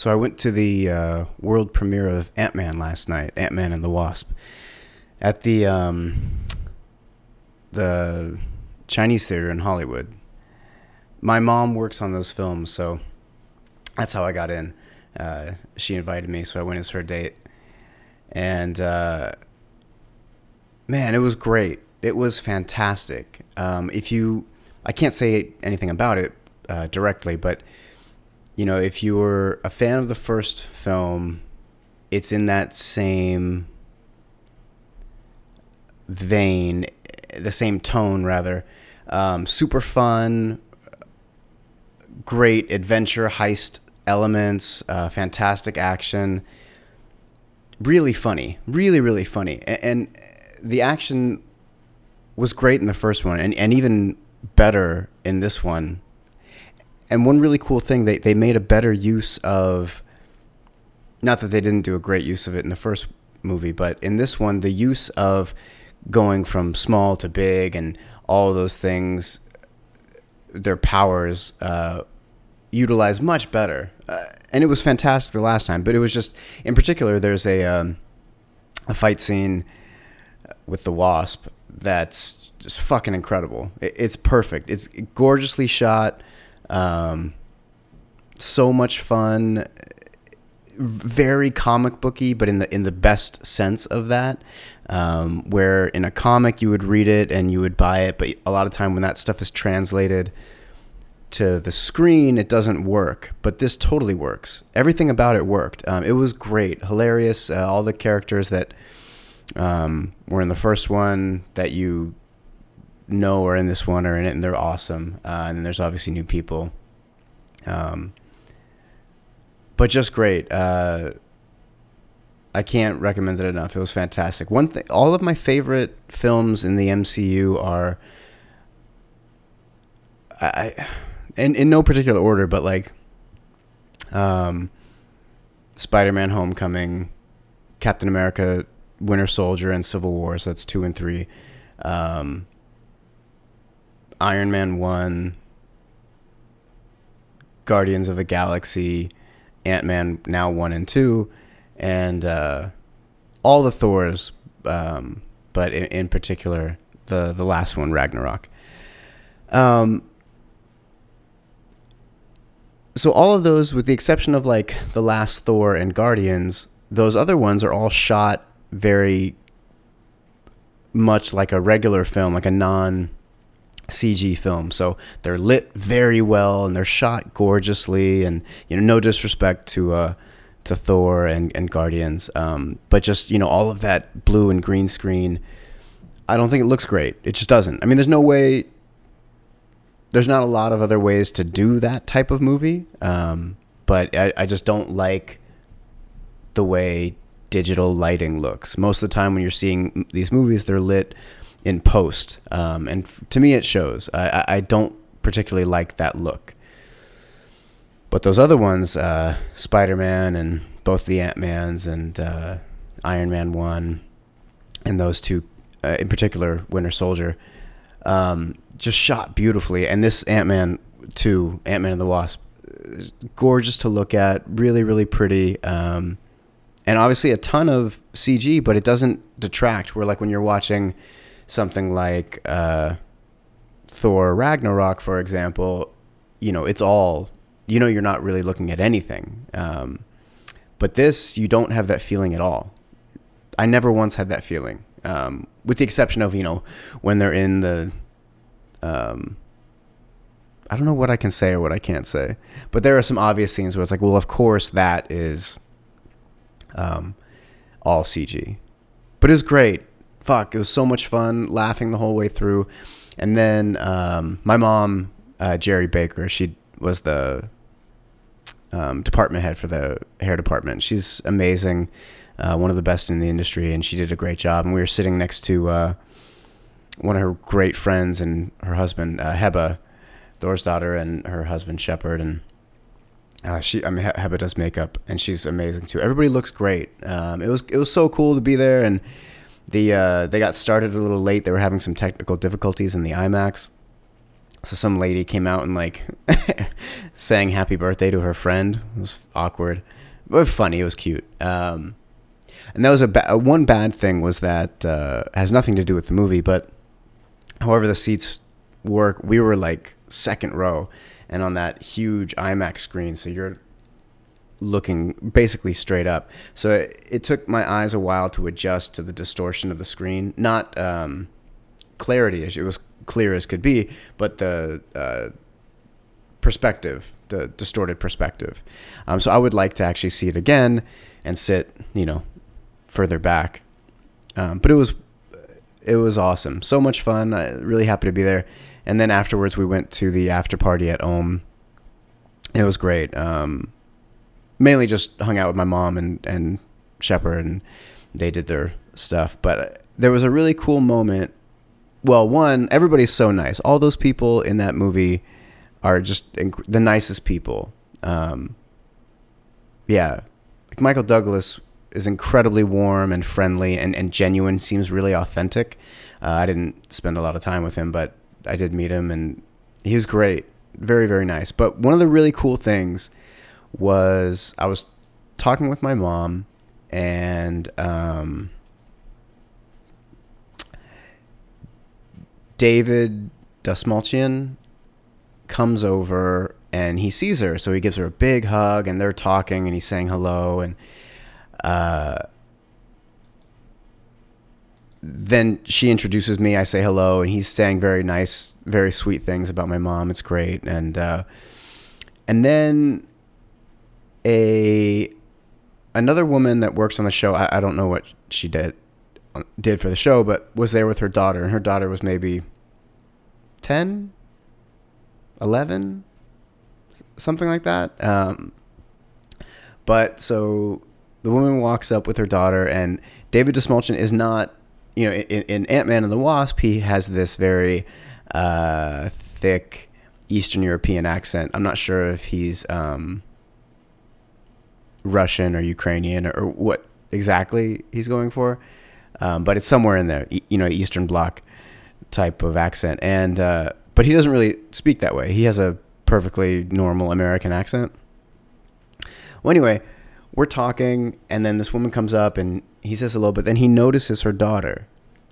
So I went to the uh, world premiere of Ant Man last night, Ant Man and the Wasp, at the um, the Chinese theater in Hollywood. My mom works on those films, so that's how I got in. Uh, she invited me, so I went as her date, and uh, man, it was great. It was fantastic. Um, if you, I can't say anything about it uh, directly, but you know, if you were a fan of the first film, it's in that same vein, the same tone rather. Um, super fun, great adventure heist elements, uh, fantastic action, really funny, really really funny, and, and, the action was great in the first one, and, and even better in this one. And one really cool thing, they they made a better use of. Not that they didn't do a great use of it in the first movie, but in this one, the use of going from small to big and all those things, their powers uh, utilized much better. Uh, and it was fantastic the last time, but it was just, in particular, there's a, um, a fight scene with the Wasp that's just fucking incredible. It, it's perfect. It's gorgeously shot. Um, so much fun very comic booky, but in the in the best sense of that. Um, where in a comic you would read it and you would buy it, but a lot of time when that stuff is translated to the screen, it doesn't work. But this totally works. Everything about it worked. Um, it was great, hilarious. Uh, all the characters that um, were in the first one that you know are in this one are in it, and they're awesome. Uh, and there's obviously new people. Um, but just great. Uh, I can't recommend it enough. It was fantastic. One thing, all of my favorite films in the MCU are, I, in in no particular order, but like, um, Spider-Man: Homecoming, Captain America: Winter Soldier, and Civil War. So that's two and three. Um, Iron Man one, Guardians of the Galaxy. Ant Man now one and two, and uh, all the Thors, um, but in, in, particular the the last one Ragnarok. Um, so all of those, with the exception of like the last Thor and Guardians, those other ones are all shot very much like a regular film, like a non CG film. So they're lit very well and they're shot gorgeously. And you know, no disrespect to uh, to Thor and and Guardians, um, but just you know all of that blue and green screen. I don't think it looks great. It just doesn't. I mean, there's no way. There's not a lot of other ways to do that type of movie, um, but I, I just don't like the way digital lighting looks. Most of the time, when you're seeing these movies, they're lit in post, um, and f- to me, it shows. I, I don't particularly like that look. But those other ones, uh, Spider Man and both the Ant Mans and uh, Iron Man one, and those two, uh, in particular, Winter Soldier, um, just shot beautifully. And this Ant Man two, Ant Man and the Wasp, gorgeous to look at, really, really pretty. Um, and obviously a ton of CG, but it doesn't detract. Where like when you're watching something like uh, Thor Ragnarok, for example, you know, it's all, you know, you're not really looking at anything. Um, but this, you don't have that feeling at all. I never once had that feeling, um, with the exception of, you know, when they're in the, um, I don't know what I can say or what I can't say, but there are some obvious scenes where it's like, well, of course that is um, all CG. But it was great fuck, it was so much fun laughing the whole way through. And then um, my mom, uh, Jerry Baker, she was the um, department head for the hair department. She's amazing, uh, one of the best in the industry, and she did a great job. And we were sitting next to uh, one of her great friends and her husband, uh, Heba, Thorisdottir, and her husband Shepard, and. Uh, she, I mean, Heba does makeup, and she's amazing too. Everybody looks great. Um, it was, it was so cool to be there, and the uh, they got started a little late. They were having some technical difficulties in the IMAX, So some lady came out and like sang happy birthday to her friend. It was awkward, but funny. It was cute. Um, and that was a ba- one bad thing was that uh, has nothing to do with the movie, but however the seats work, we were like second row, and on that huge IMAX screen, so you're looking basically straight up. So it, it took my eyes a while to adjust to the distortion of the screen. Not um, clarity, as it was clear as could be, but the uh, perspective, the distorted perspective. Um, so I would like to actually see it again and sit, you know, further back. Um, but it was it was awesome, so much fun. I, really happy to be there. And then afterwards, we went to the after party at Ohm. It was great. Um, mainly just hung out with my mom and and Shepard, and they did their stuff. But there was a really cool moment. Well, one, everybody's so nice. All those people in that movie are just inc- the nicest people. Um, yeah, like Michael Douglas is incredibly warm and friendly and, and genuine. Seems really authentic. Uh, I didn't spend a lot of time with him, but I did meet him, and he was great. Very very nice. But one of the really cool things was I was talking with my mom, and um, David Dastmalchian comes over and he sees her, so he gives her a big hug, and they're talking, and he's saying hello, and uh, then she introduces me. I say hello, and he's saying very nice, very sweet things about my mom. It's great, and uh, and then a another woman that works on the show. I, I don't know what she did did for the show, but was there with her daughter, and her daughter was maybe 10, 11, something like that. Um, but so the woman walks up with her daughter, and David Dastmalchian is not, you know, in, in Ant Man and the Wasp, he has this very uh, thick Eastern European accent. I'm not sure if he's um, Russian or Ukrainian or, what exactly he's going for, um, but it's somewhere in there, you know, Eastern Bloc type of accent. And uh, but he doesn't really speak that way. He has a perfectly normal American accent. Well, anyway we're talking, and then this woman comes up and he says hello, but then he notices her daughter.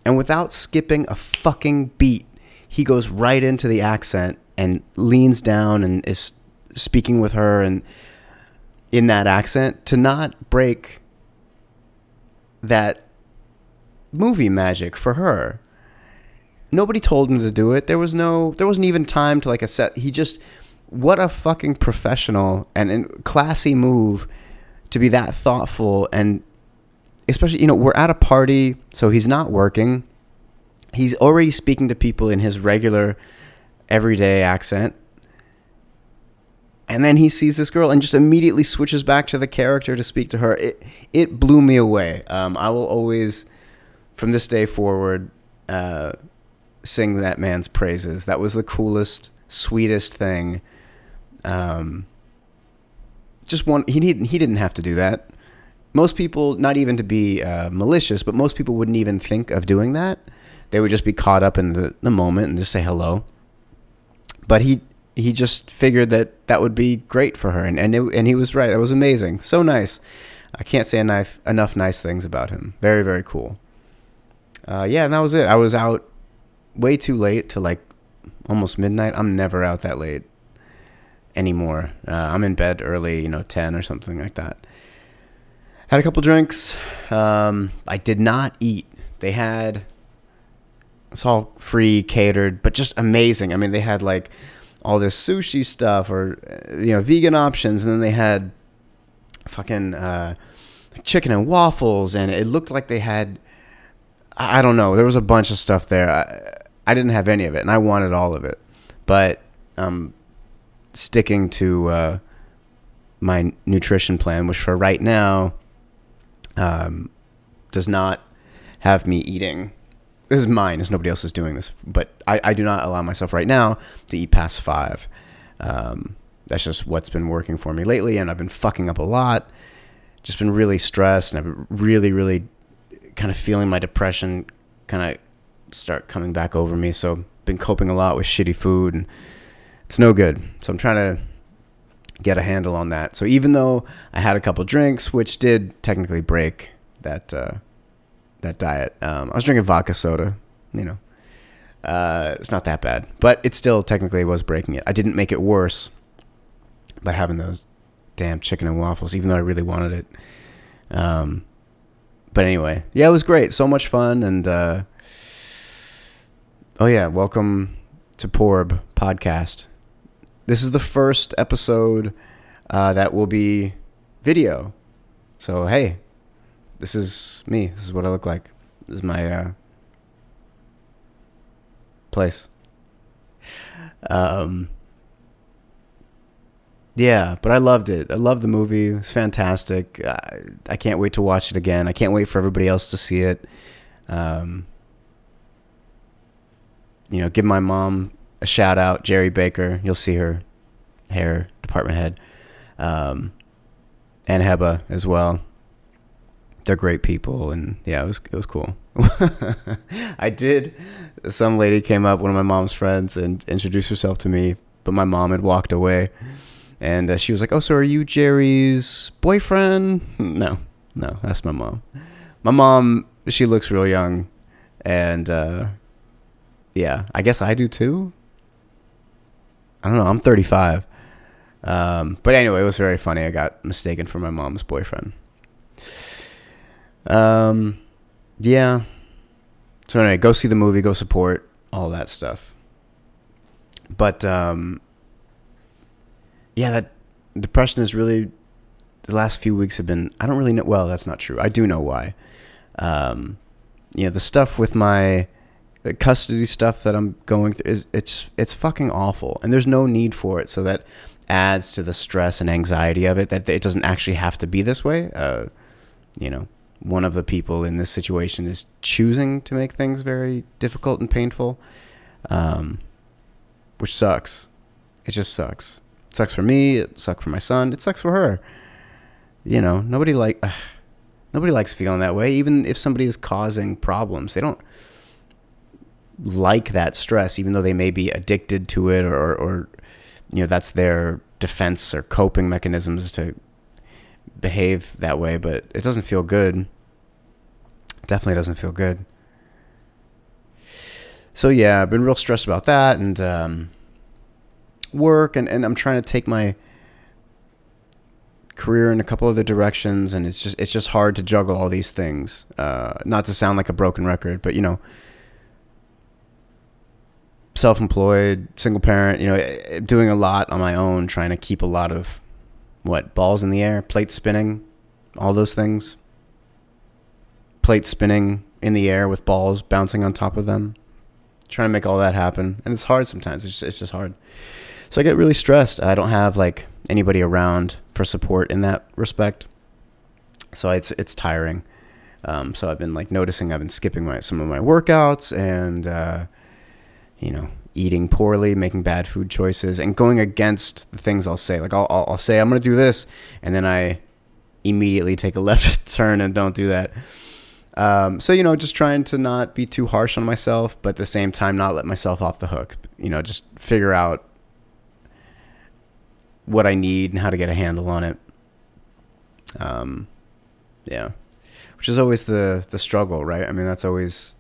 And without skipping a fucking beat, he goes right into the accent and leans down and is speaking with her and in that accent to not break that movie magic for her. Nobody told him to do it. There was no there wasn't even time to like a set. He just what a fucking professional and, and classy move to be that thoughtful and especially you know we're at a party so he's not working he's already speaking to people in his regular everyday accent and then he sees this girl and just immediately switches back to the character to speak to her it it blew me away um, i will always from this day forward uh, sing that man's praises that was the coolest sweetest thing um, just one. He didn't. He didn't have to do that. Most people, not even to be uh, malicious, but most people wouldn't even think of doing that. They would just be caught up in the, the moment and just say hello. But he he just figured that that would be great for her, and and it, and he was right. That was amazing. So nice. I can't say enough enough nice things about him. Very very cool. Uh, yeah, and that was it. I was out way too late to like almost midnight. I'm never out that late anymore. Uh, I'm in bed early, you know, 10 or something like that. Had a couple drinks. Um, I did not eat. They had, it's all free, catered, but just amazing. I mean, they had like all this sushi stuff or, uh, you know, vegan options. And then they had fucking uh, chicken and waffles. And it looked like they had, I don't know, there was a bunch of stuff there. I, I didn't have any of it and I wanted all of it. But um, sticking to uh, my nutrition plan, which for right now um, does not have me eating. This is mine, as nobody else is doing this, but I, I do not allow myself right now to eat past five. Um, that's just what's been working for me lately, and I've been fucking up a lot. Just been really stressed, and I've been really, really kind of feeling my depression kind of start coming back over me. So been coping a lot with shitty food and it's no good. So I'm trying to get a handle on that. So even though I had a couple drinks, which did technically break that uh, that diet, um, I was drinking vodka soda. You know, uh, it's not that bad, but it still technically was breaking it. I didn't make it worse by having those damn chicken and waffles, even though I really wanted it. Um, but anyway, yeah, it was great. So much fun, and uh, oh yeah, welcome to Porb podcast. This is the first episode uh, that will be video. So hey, this is me. This is what I look like. This is my uh, place. Um, yeah, but I loved it. I loved the movie. It was fantastic. I, I can't wait to watch it again. I can't wait for everybody else to see it. Um, you know, give my mom a shout out, Jerry Baker. You'll see her hair department head, um, and Heba as well. They're great people, and yeah, it was it was cool. I did. Some lady came up, one of my mom's friends, and introduced herself to me, but my mom had walked away, and uh, she was like, "Oh, so are you Jerry's boyfriend?" No, no, that's my mom. My mom, she looks real young, and uh, yeah, I guess I do too. I don't know. I'm 35. Um, but anyway, it was very funny. I got mistaken for my mom's boyfriend. Um, yeah. So anyway, go see the movie, go support all that stuff. But um, yeah, that depression is really the last few weeks have been. I don't really know. Well, that's not true. I do know why. Um, you know, the stuff with my the custody stuff that I'm going through is it's it's fucking awful, and there's no need for it. So that adds to the stress and anxiety of it. That it doesn't actually have to be this way. Uh, you know, one of the people in this situation is choosing to make things very difficult and painful, um, which sucks. It just sucks. It sucks for me. It sucks for my son. It sucks for her. You know, nobody like ugh, nobody likes feeling that way. Even if somebody is causing problems, they don't like that stress, even though they may be addicted to it or, or, or you know, that's their defense or coping mechanisms to behave that way, but it doesn't feel good. Definitely doesn't feel good. So yeah, I've been real stressed about that and um, work, and, and I'm trying to take my career in a couple other directions, and it's just it's just hard to juggle all these things. Uh, not to sound like a broken record, but you know, self-employed, single parent, you know, doing a lot on my own, trying to keep a lot of what balls in the air, plate spinning, all those things. Plate spinning in the air with balls bouncing on top of them. Trying to make all that happen, and it's hard sometimes. It's just, it's just hard. So I get really stressed. I don't have like anybody around for support in that respect. So it's it's tiring. Um, so I've been like noticing I've been skipping my some of my workouts and uh, you know eating poorly, making bad food choices, and going against the things I'll say. Like I'll, I'll, I'll say I'm going to do this, and then I immediately take a left turn and don't do that. Um, so you know, just trying to not be too harsh on myself, but at the same time not let myself off the hook. You know, just figure out what I need and how to get a handle on it. Um, yeah, which is always the the struggle, right? I mean, that's always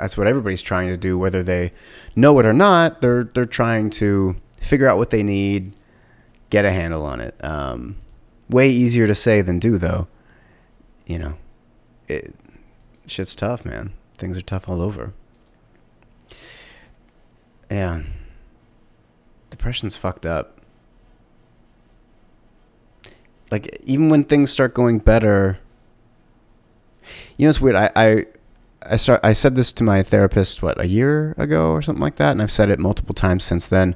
that's what everybody's trying to do, whether they know it or not. They're they're trying to figure out what they need, get a handle on it. Um, way easier to say than do, though. You know, it shit's tough, man. Things are tough all over. Yeah, depression's fucked up. Like even when things start going better, you know it's weird. I, I I start I said this to my therapist what a year ago or something like that, and I've said it multiple times since then.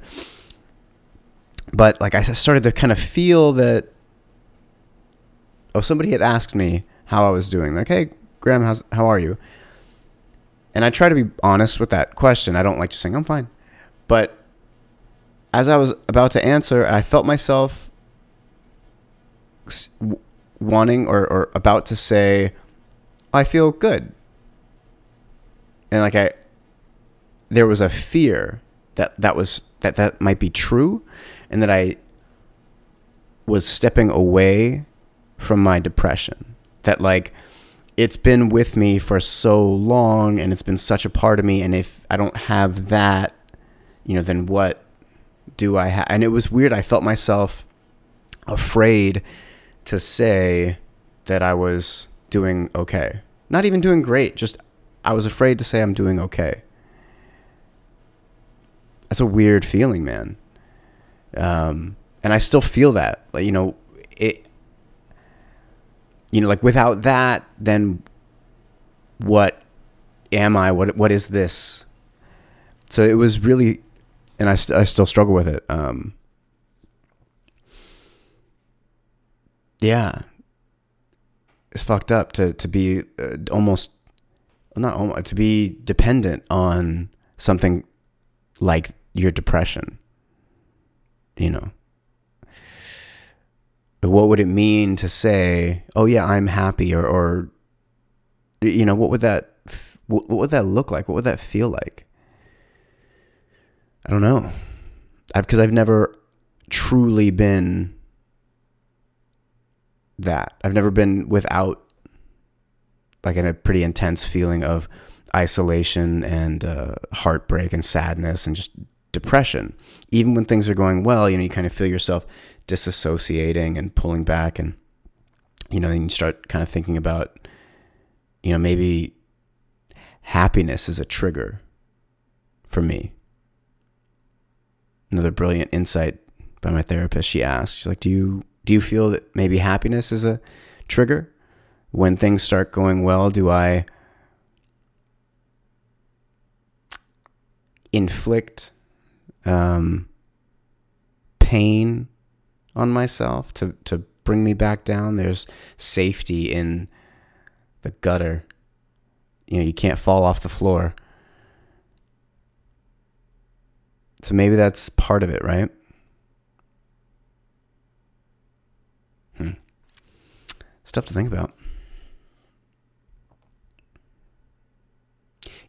But like I started to kind of feel that oh somebody had asked me how I was doing. Like, hey Graham, how's how are you? And I try to be honest with that question. I don't like just saying I'm fine. But as I was about to answer, I felt myself wanting or, or about to say, I feel good and like I there was a fear that that was that that might be true and that I was stepping away from my depression. That like it's been with me for so long and it's been such a part of me. And if I don't have that you know then what do I have and it was weird. I felt myself afraid to say that I was doing okay. Not even doing great just I was afraid to say I'm doing okay that's a weird feeling man um and I still feel that like you know it you know, like without that, then what am I? What what is this? So it was really, and I, st- I still struggle with it. Um, yeah, it's fucked up to to be uh, almost not almost to be dependent on something like your depression. You know what would it mean to say, "Oh yeah, I'm happy," or, or you know, what would that what would that look like? What would that feel like? I don't know, because I've, I've never truly been that. I've never been without like in a pretty intense feeling of isolation and uh, heartbreak and sadness and just depression. Even when things are going well, you know, you kind of feel yourself disassociating and pulling back and you know then you start kind of thinking about you know maybe happiness is a trigger for me another brilliant insight by my therapist she asked she's like do you do you feel that maybe happiness is a trigger when things start going well do i inflict um, pain on myself to, to bring me back down. There's safety in the gutter. You know, you can't fall off the floor. So maybe that's part of it, right? Hmm. Stuff to think about.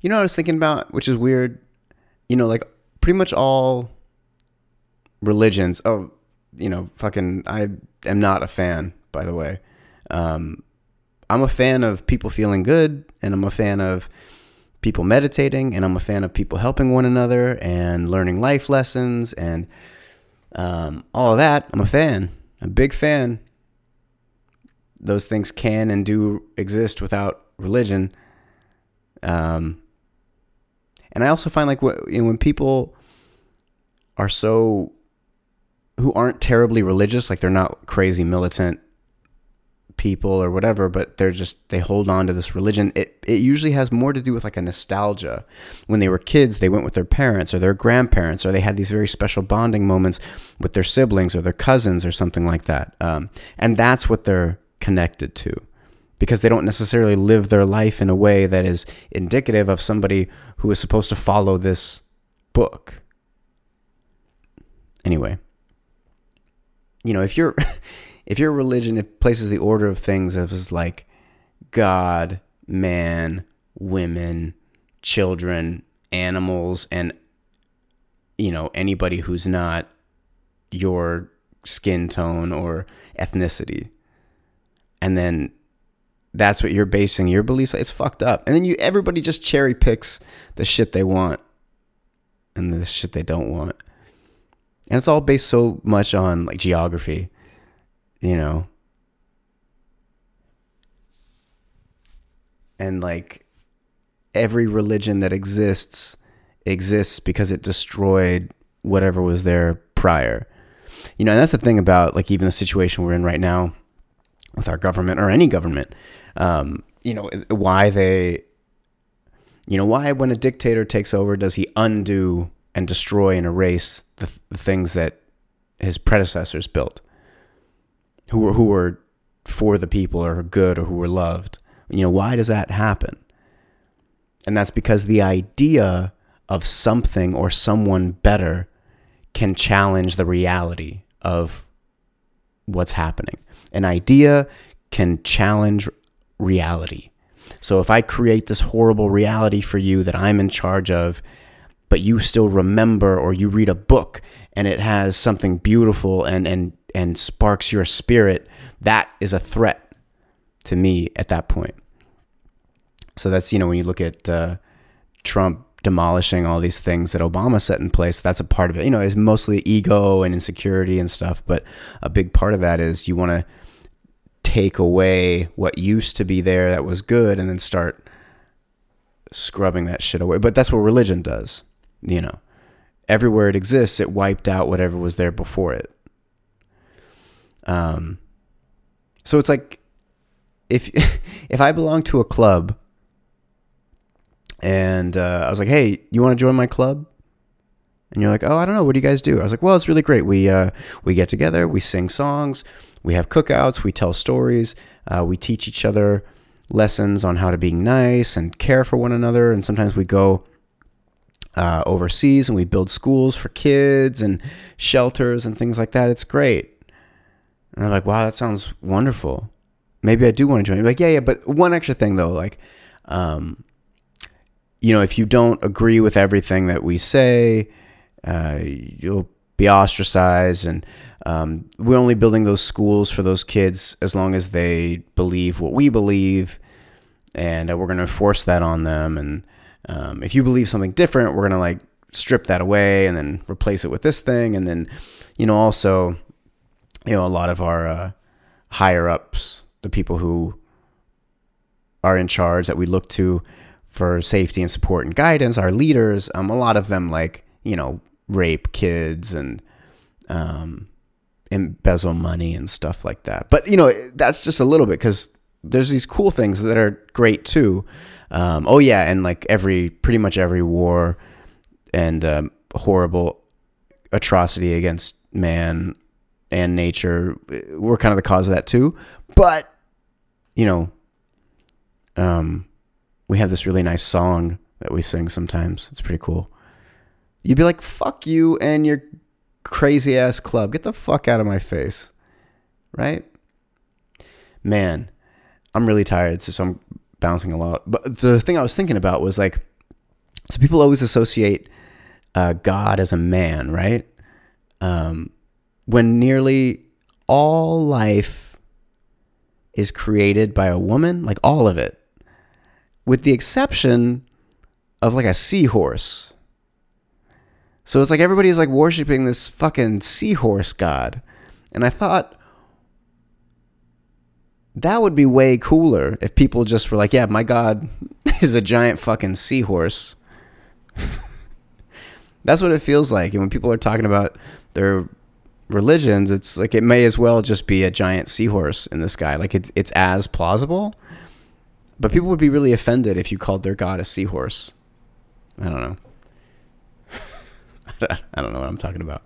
You know what I was thinking about, which is weird? You know, like pretty much all religions. Oh, you know, fucking, I am not a fan, by the way. Um, I'm a fan of people feeling good, and I'm a fan of people meditating, and I'm a fan of people helping one another and learning life lessons and um, all of that. I'm a fan, I'm a big fan. Those things can and do exist without religion. Um, and I also find like when people are so who aren't terribly religious, like they're not crazy militant people or whatever, but they're just they hold on to this religion. It it usually has more to do with like a nostalgia. When they were kids, they went with their parents or their grandparents, or they had these very special bonding moments with their siblings or their cousins or something like that. Um, and that's what they're connected to, because they don't necessarily live their life in a way that is indicative of somebody who is supposed to follow this book. Anyway you know, if your if your religion if places the order of things as like God, man, women, children, animals, and you know anybody who's not your skin tone or ethnicity, and then that's what you're basing your beliefs on. It's fucked up. And then you everybody just cherry picks the shit they want and the shit they don't want and it's all based so much on like geography you know and like every religion that exists exists because it destroyed whatever was there prior you know and that's the thing about like even the situation we're in right now with our government or any government um, you know why they you know why when a dictator takes over does he undo and destroy and erase the, the things that his predecessors built, who were who were for the people or good or who were loved. You know, why does that happen? And that's because the idea of something or someone better can challenge the reality of what's happening. An idea can challenge reality. So if I create this horrible reality for you that I'm in charge of but you still remember or you read a book and it has something beautiful and and and sparks your spirit, that is a threat to me at that point. So that's you know when you look at uh, Trump demolishing all these things that Obama set in place, that's a part of it. You know, it's mostly ego and insecurity and stuff, but a big part of that is you want to take away what used to be there that was good and then start scrubbing that shit away. But that's what religion does, you know. Everywhere it exists, it wiped out whatever was there before it. Um so it's like if if I belong to a club and uh, I was like, "Hey, you want to join my club?" And you're like, "Oh, I don't know. What do you guys do?" I was like, "Well, it's really great. We uh, we get together, we sing songs, we have cookouts, we tell stories, uh, we teach each other lessons on how to be nice and care for one another, and sometimes we go." Uh, overseas and we build schools for kids and shelters and things like that. It's great. And I'm like, wow, that sounds wonderful. Maybe I do want to join. Like, yeah, yeah, but one extra thing though, like, um, you know, if you don't agree with everything that we say, uh, you'll be ostracized. And um, we're only building those schools for those kids as long as they believe what we believe. And uh, we're going to force that on them. And um, if you believe something different, we're going to like strip that away and then replace it with this thing. And then, you know, also, you know, a lot of our uh, higher ups, the people who are in charge that we look to, for safety and support and guidance, our leaders, um, a lot of them like, you know, rape kids and um, embezzle money and stuff like that. But, you know, that's just a little bit because there's these cool things that are great too. Um, oh, yeah. And like every, pretty much every war and um, horrible atrocity against man and nature, we're kind of the cause of that too. But, you know, um, we have this really nice song that we sing sometimes. It's pretty cool. You'd be like, fuck you and your crazy ass club. Get the fuck out of my face. Right? Man, I'm really tired, so I'm bouncing a lot. But the thing I was thinking about was like, so people always associate uh, God as a man, right? Um, when nearly all life is created by a woman, like all of it with the exception of like a seahorse. So it's like everybody's like worshiping this fucking seahorse god. And I thought that would be way cooler if people just were like, yeah, my god is a giant fucking seahorse. That's what it feels like. And when people are talking about their religions, it's like it may as well just be a giant seahorse in the sky. Like it's it's as plausible but people would be really offended if you called their god a seahorse. I don't know. I don't know what I'm talking about.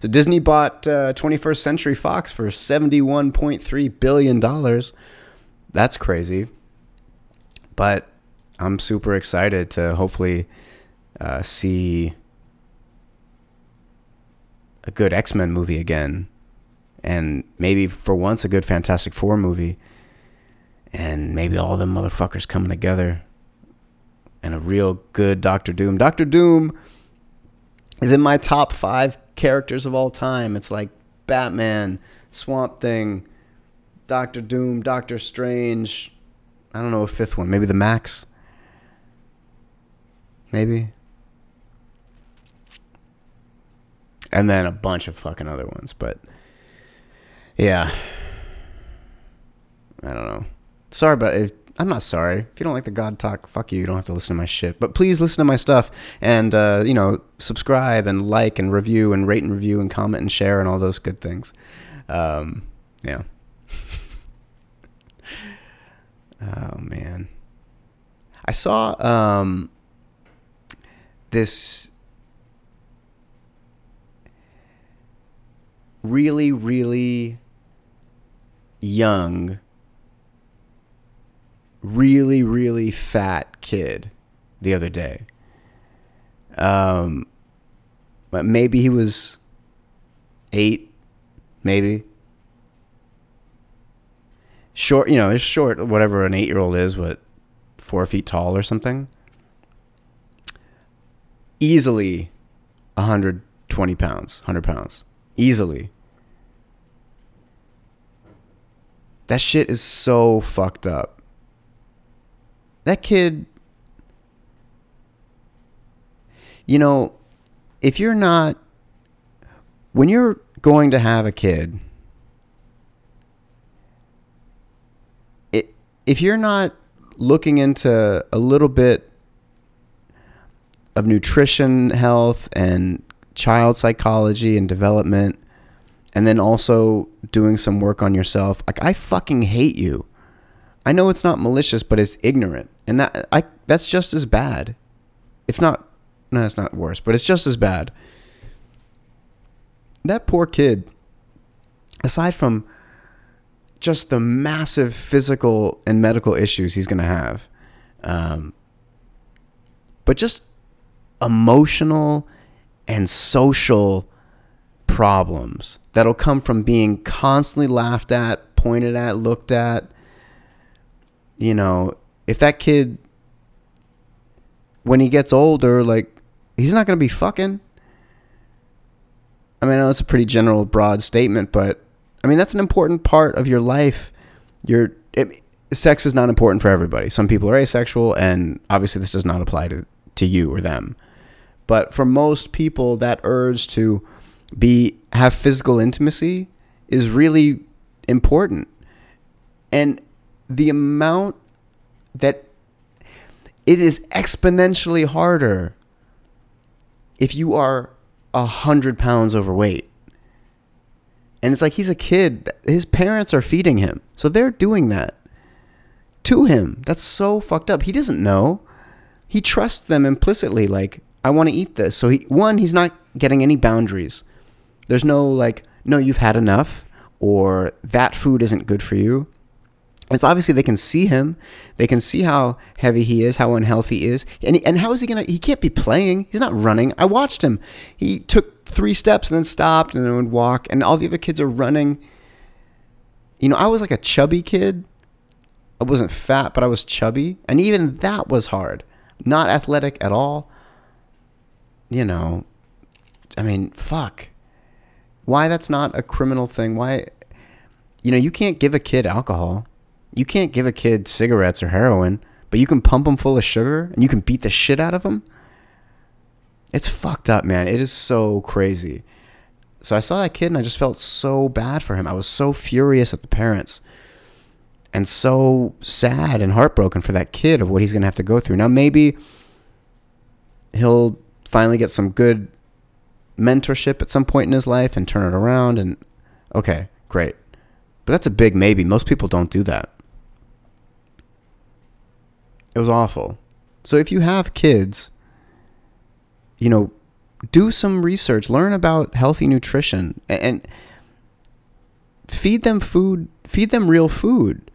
So Disney bought uh, 21st Century Fox for 71.3 billion dollars. That's crazy. But I'm super excited to hopefully uh, see a good X Men movie again, and maybe for once a good Fantastic Four movie and maybe all the motherfuckers coming together and a real good Doctor Doom. Doctor Doom is in my top five characters of all time. It's like Batman, Swamp Thing, Doctor Doom, Doctor Strange. I don't know a fifth one. Maybe the Max. Maybe. And then a bunch of fucking other ones. But yeah. I don't know sorry, but if, I'm not sorry. If you don't like the God talk, fuck you. You don't have to listen to my shit. But please listen to my stuff and, uh, you know, subscribe and like and review and rate and review and comment and share and all those good things. Um, yeah. oh, man. I saw um, this really, really young really, really fat kid the other day. Um, but maybe he was eight, maybe. Short, you know, it's short, whatever an eight year old is, what, four feet tall or something. easily 120 pounds, 100 pounds. Easily. That shit is so fucked up. That kid, you know, if you're not, when you're going to have a kid, it, if you're not looking into a little bit of nutrition, health, and child psychology and development, and then also doing some work on yourself. Like I fucking hate you. I know it's not malicious, but it's ignorant, and that I that's just as bad, if not. No, it's not worse, but it's just as bad. That poor kid. Aside from just the massive physical and medical issues he's going to have, um, but just emotional and social problems that'll come from being constantly laughed at, pointed at, looked at. You know, if that kid, when he gets older, like, he's not going to be fucking. I mean, I know it's a pretty general, broad statement, but I mean, that's an important part of your life. Your it, sex is not important for everybody. Some people are asexual, and obviously, this does not apply to, to you or them. But for most people, that urge to be have physical intimacy is really important. And the amount that it is exponentially harder if you are a hundred pounds overweight. And it's like he's a kid. His parents are feeding him. So they're doing that to him. That's so fucked up. He doesn't know. He trusts them implicitly. Like, I want to eat this. So he one, he's not getting any boundaries. There's no like, no, you've had enough, or that food isn't good for you. It's obviously they can see him. They can see how heavy he is, how unhealthy he is. And, and how is he going to? He can't be playing. He's not running. I watched him. He took three steps and then stopped and then would walk. And all the other kids are running. You know, I was like a chubby kid. I wasn't fat, but I was chubby. And even that was hard. Not athletic at all you know, I mean, fuck. Why that's not a criminal thing? Why, you know, you can't give a kid alcohol. You can't give a kid cigarettes or heroin, but you can pump them full of sugar and you can beat the shit out of them. It's fucked up, man. It is so crazy. So I saw that kid and I just felt so bad for him. I was so furious at the parents and so sad and heartbroken for that kid of what he's going to have to go through. Now, maybe he'll finally get some good mentorship at some point in his life and turn it around and okay, great. But that's a big maybe. Most people don't do that. It was awful. So if you have kids, you know, do some research, learn about healthy nutrition and, feed them food, feed them real food.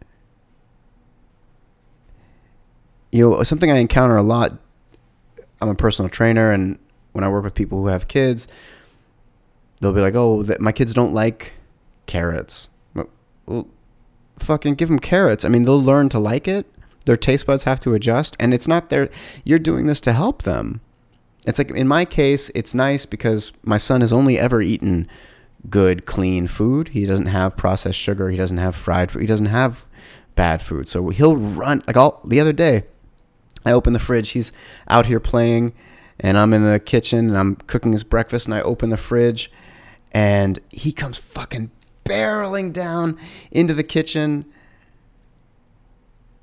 You know, something I encounter a lot I'm a personal trainer, and when I work with people who have kids, they'll be like, "Oh, that my kids don't like carrots." Well, fucking give them carrots. I mean, they'll learn to like it. Their taste buds have to adjust, and it's not their. You're doing this to help them. It's like in my case, it's nice because my son has only ever eaten good, clean food. He doesn't have processed sugar. He doesn't have fried food. He doesn't have bad food. So he'll run like all the other day. I open the fridge. He's out here playing, and I'm in the kitchen and I'm cooking his breakfast. And I open the fridge, and he comes fucking barreling down into the kitchen.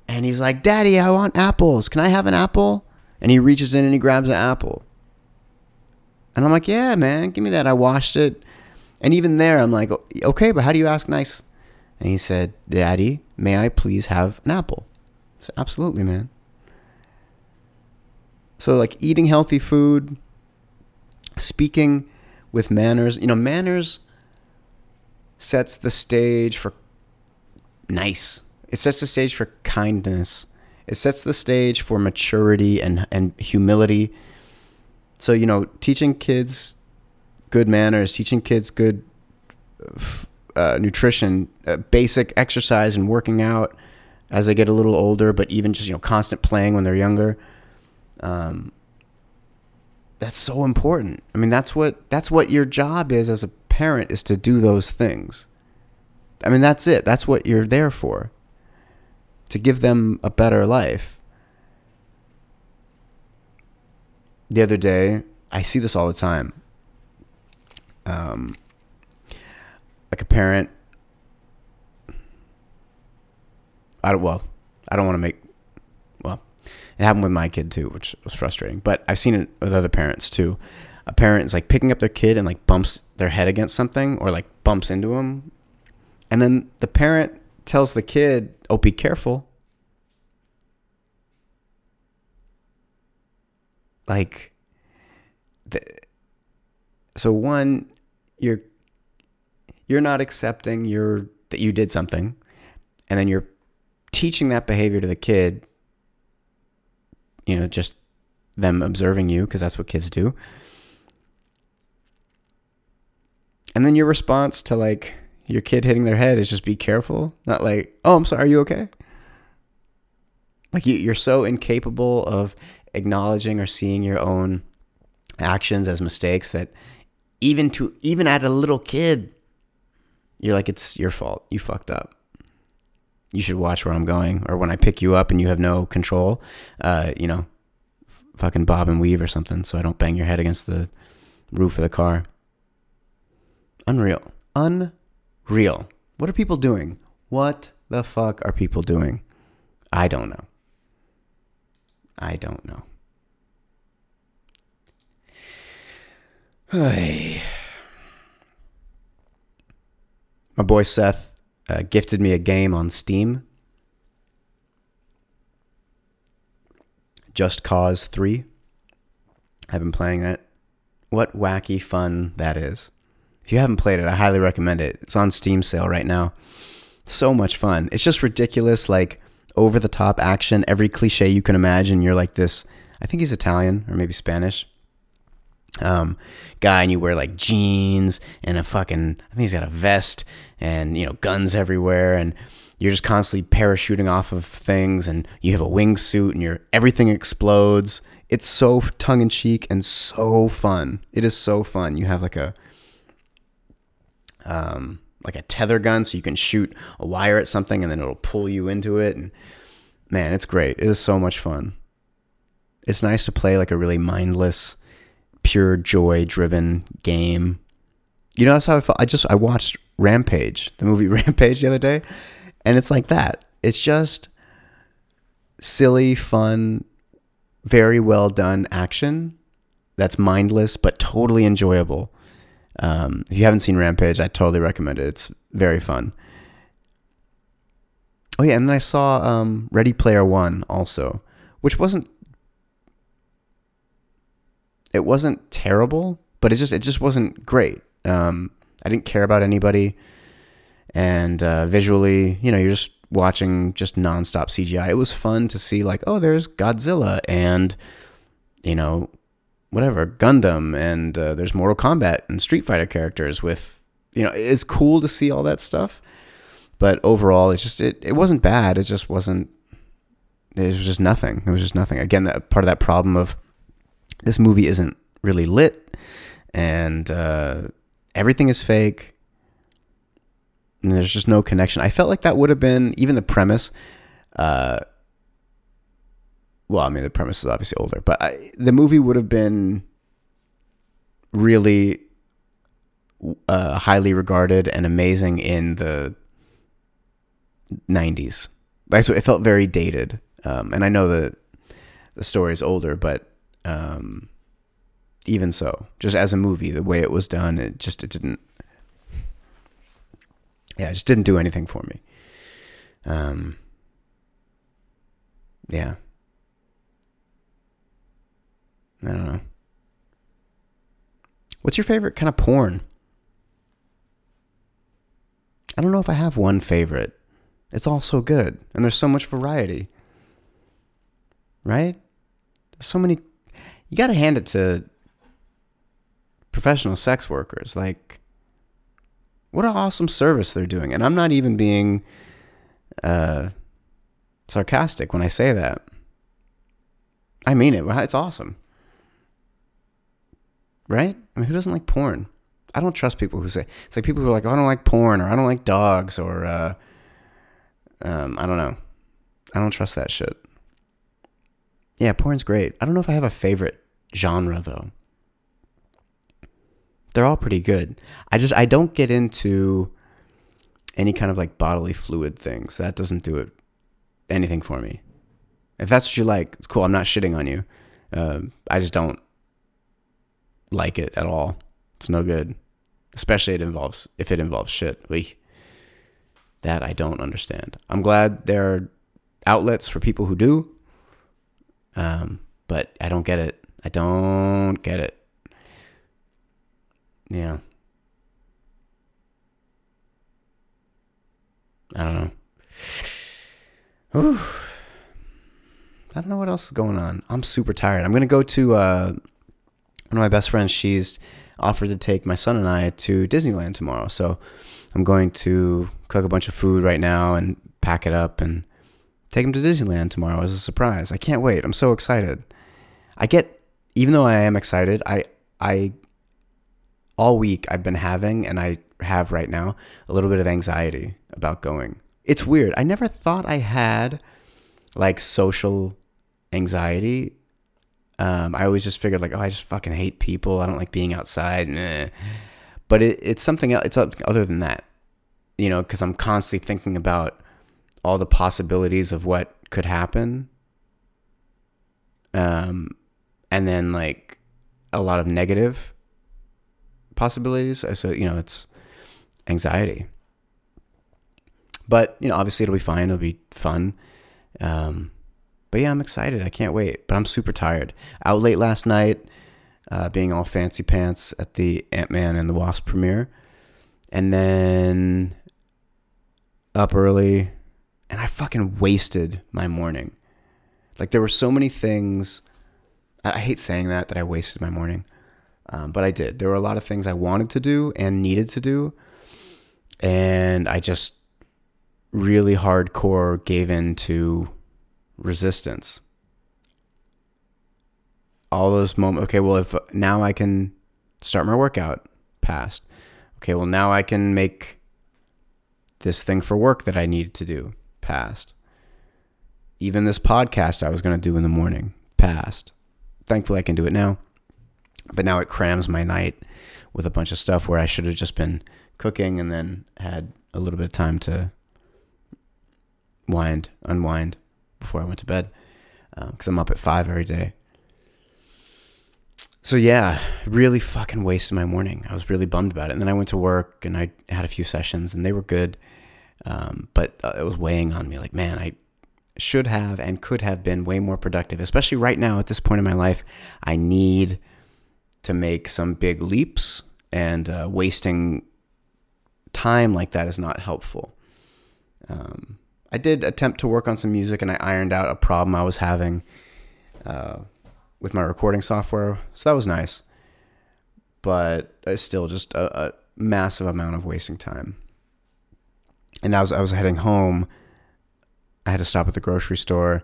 And he's like, Daddy, I want apples. Can I have an apple? And he reaches in and he grabs an apple. And I'm like, Yeah, man, give me that. I washed it. And even there, I'm like, Okay, but how do you ask nice? And he said, Daddy, may I please have an apple? I said, Absolutely, man. So like eating healthy food, speaking with manners. You know, manners sets the stage for nice. It sets the stage for kindness. It sets the stage for maturity and and humility. So, you know, teaching kids good manners, teaching kids good uh, nutrition, uh, basic exercise and working out as they get a little older, but even just, you know, constant playing when they're younger um, that's so important. I mean, that's what that's what your job is as a parent is to do those things. I mean, that's it. That's what you're there for. To give them a better life. The other day, I see this all the time. Um, like a parent. I don't. Well, I don't want to make. Well, it happened with my kid too, which was frustrating. But I've seen it with other parents too. A parent is like picking up their kid and like bumps their head against something or like bumps into them, and then the parent tells the kid, "Oh, be careful." Like, the, so one, you're you're not accepting your that you did something, and then you're teaching that behavior to the kid. You know, just them observing you because that's what kids do. And then your response to like your kid hitting their head is just be careful, not like, "Oh, I'm sorry, are you okay?" Like you, you're so incapable of acknowledging or seeing your own actions as mistakes that even to even at a little kid you're like it's your fault. You fucked up. You should watch where i'm going. Or when i pick you up and you have no control uh, you know fucking bob and weave or something so i don't bang your head against the roof of the car. Unreal. Unreal what are people doing what the fuck are people doing i don't know i don't know Hey. My boy Seth uh, gifted me a game on Steam. Just Cause 3. I've been playing it. What wacky fun that is. If you haven't played it, I highly recommend it. It's on Steam sale right now. So much fun. It's just ridiculous, like over the top action. Every cliche you can imagine. You're like this. I think he's Italian or maybe Spanish um, guy and you wear like jeans and a fucking I think he's got a vest and you know guns everywhere and you're just constantly parachuting off of things and you have a wingsuit and your everything explodes. It's so tongue in cheek and so fun. It is so fun. You have like a um like a tether gun so you can shoot a wire at something and then it'll pull you into it and man, it's great. It is so much fun. It's nice to play like a really mindless pure joy driven game. You know, that's how I felt. I just I watched Rampage, the movie Rampage, the other day, and it's like that. It's just silly, fun, very well done action that's mindless but totally enjoyable. Um, if you haven't seen Rampage, I totally recommend it. It's very fun. Oh yeah, and then I saw um, Ready Player One also, which wasn't it wasn't terrible, but it just it just wasn't great. Um, I didn't care about anybody, and uh, visually, you know, you're just watching just nonstop CGI. It was fun to see like, oh, there's Godzilla and you know, whatever Gundam, and uh, there's Mortal Kombat and Street Fighter characters with you know, it's cool to see all that stuff. But overall, it's just it, it wasn't bad. It just wasn't. It was just nothing. It was just nothing. Again, that part of that problem of this movie isn't really lit and uh, everything is fake and there's just no connection i felt like that would have been even the premise uh, well i mean the premise is obviously older but I, the movie would have been really uh, highly regarded and amazing in the 90s so it felt very dated um, and i know that the story is older but um, even so, just as a movie, the way it was done, it just it didn't. Yeah, it just didn't do anything for me. Um, yeah. I don't know. What's your favorite kind of porn? I don't know if I have one favorite. It's all so good, and there's so much variety. Right? So many you got to hand it to professional sex workers. Like, what an awesome service they're doing. And I'm not even being uh, sarcastic when I say that. I mean it. It's awesome. Right? I mean, who doesn't like porn? I don't trust people who say it's like people who are like, oh, I don't like porn or I don't like dogs or uh, um, I don't know. I don't trust that shit. Yeah, porn's great. I don't know if I have a favorite genre though. They're all pretty good. I just I don't get into any kind of like bodily fluid things. That doesn't do it anything for me. If that's what you like, it's cool. I'm not shitting on you. Uh, I just don't like it at all. It's no good. Especially it involves if it involves shit. We that I don't understand. I'm glad there are outlets for people who do. Um, but I don't get it. I don't get it. Yeah. I don't know. Ooh. I don't know what else is going on. I'm super tired. I'm gonna go to uh, one of my best friends. She's offered to take my son and I to Disneyland tomorrow. So I'm going to cook a bunch of food right now and pack it up and take him to Disneyland tomorrow as a surprise. I can't wait. I'm so excited. I get even though I am excited, I I all week I've been having and I have right now a little bit of anxiety about going. It's weird. I never thought I had like social anxiety. Um, I always just figured like, oh, I just fucking hate people. I don't like being outside. Nah. But it, it's something else. It's other than that, you know, because I'm constantly thinking about all the possibilities of what could happen. Um, and then like a lot of negative possibilities. So you know, it's anxiety. But you know, obviously it'll be fine. It'll be fun. Um, but yeah, I'm excited. I can't wait. But I'm super tired. Out late last night, uh, being all fancy pants at the Ant Man and the Wasp premiere, and then up early, and I fucking wasted my morning. Like there were so many things. I hate saying that that I wasted my morning, um, but I did. There were a lot of things I wanted to do and needed to do, and I just really hardcore gave in to resistance. All those moments. Okay, well, if now I can start my workout past. Okay, well, now I can make this thing for work that I needed to do past. Even this podcast I was going to do in the morning past. Thankfully, I can do it now. But now it crams my night with a bunch of stuff where I should have just been cooking and then had a little bit of time to wind, unwind before I went to bed because um, I'm up at five every day. So yeah, really fucking wasted my morning. I was really bummed about it. And then I went to work and I had a few sessions and they were good, um, but uh, it was weighing on me. Like, man, I should have and could have been way more productive, especially right now at this point in my life. I need to make some big leaps, and uh, wasting time like that is not helpful. Um, I did attempt to work on some music and I ironed out a problem I was having uh, with my recording software. So that was nice. But it's still just a, a massive amount of wasting time. And as I was heading home, I had to stop at the grocery store.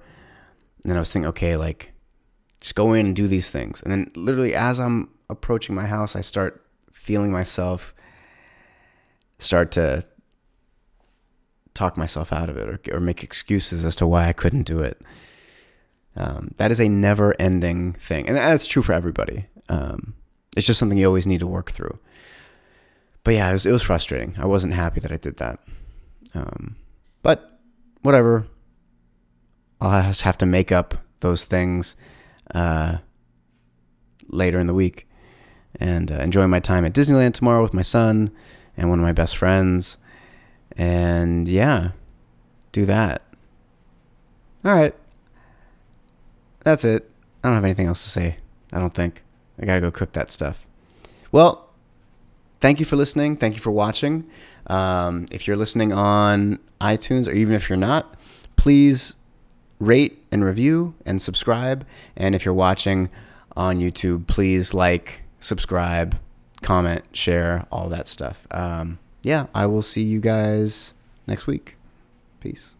And I was thinking, okay, like, just go in and do these things. And then literally as I'm approaching my house, I start feeling myself start to talk myself out of it or, or make excuses as to why I couldn't do it. Um, that is a never ending thing. And that's true for everybody. Um, it's just something you always need to work through. But yeah, it was, it was frustrating. I wasn't happy that I did that. Um, but whatever. I'll just have to make up those things uh, later in the week and uh, enjoy my time at Disneyland tomorrow with my son and one of my best friends. And yeah, do that. All right. That's it. I don't have anything else to say. I don't think. I got to go cook that stuff. Well, thank you for listening. Thank you for watching. Um, if you're listening on iTunes or even if you're not, please rate and review and subscribe. And if you're watching on YouTube, please like, subscribe, comment, share, all that stuff. Um, yeah, I will see you guys next week. Peace.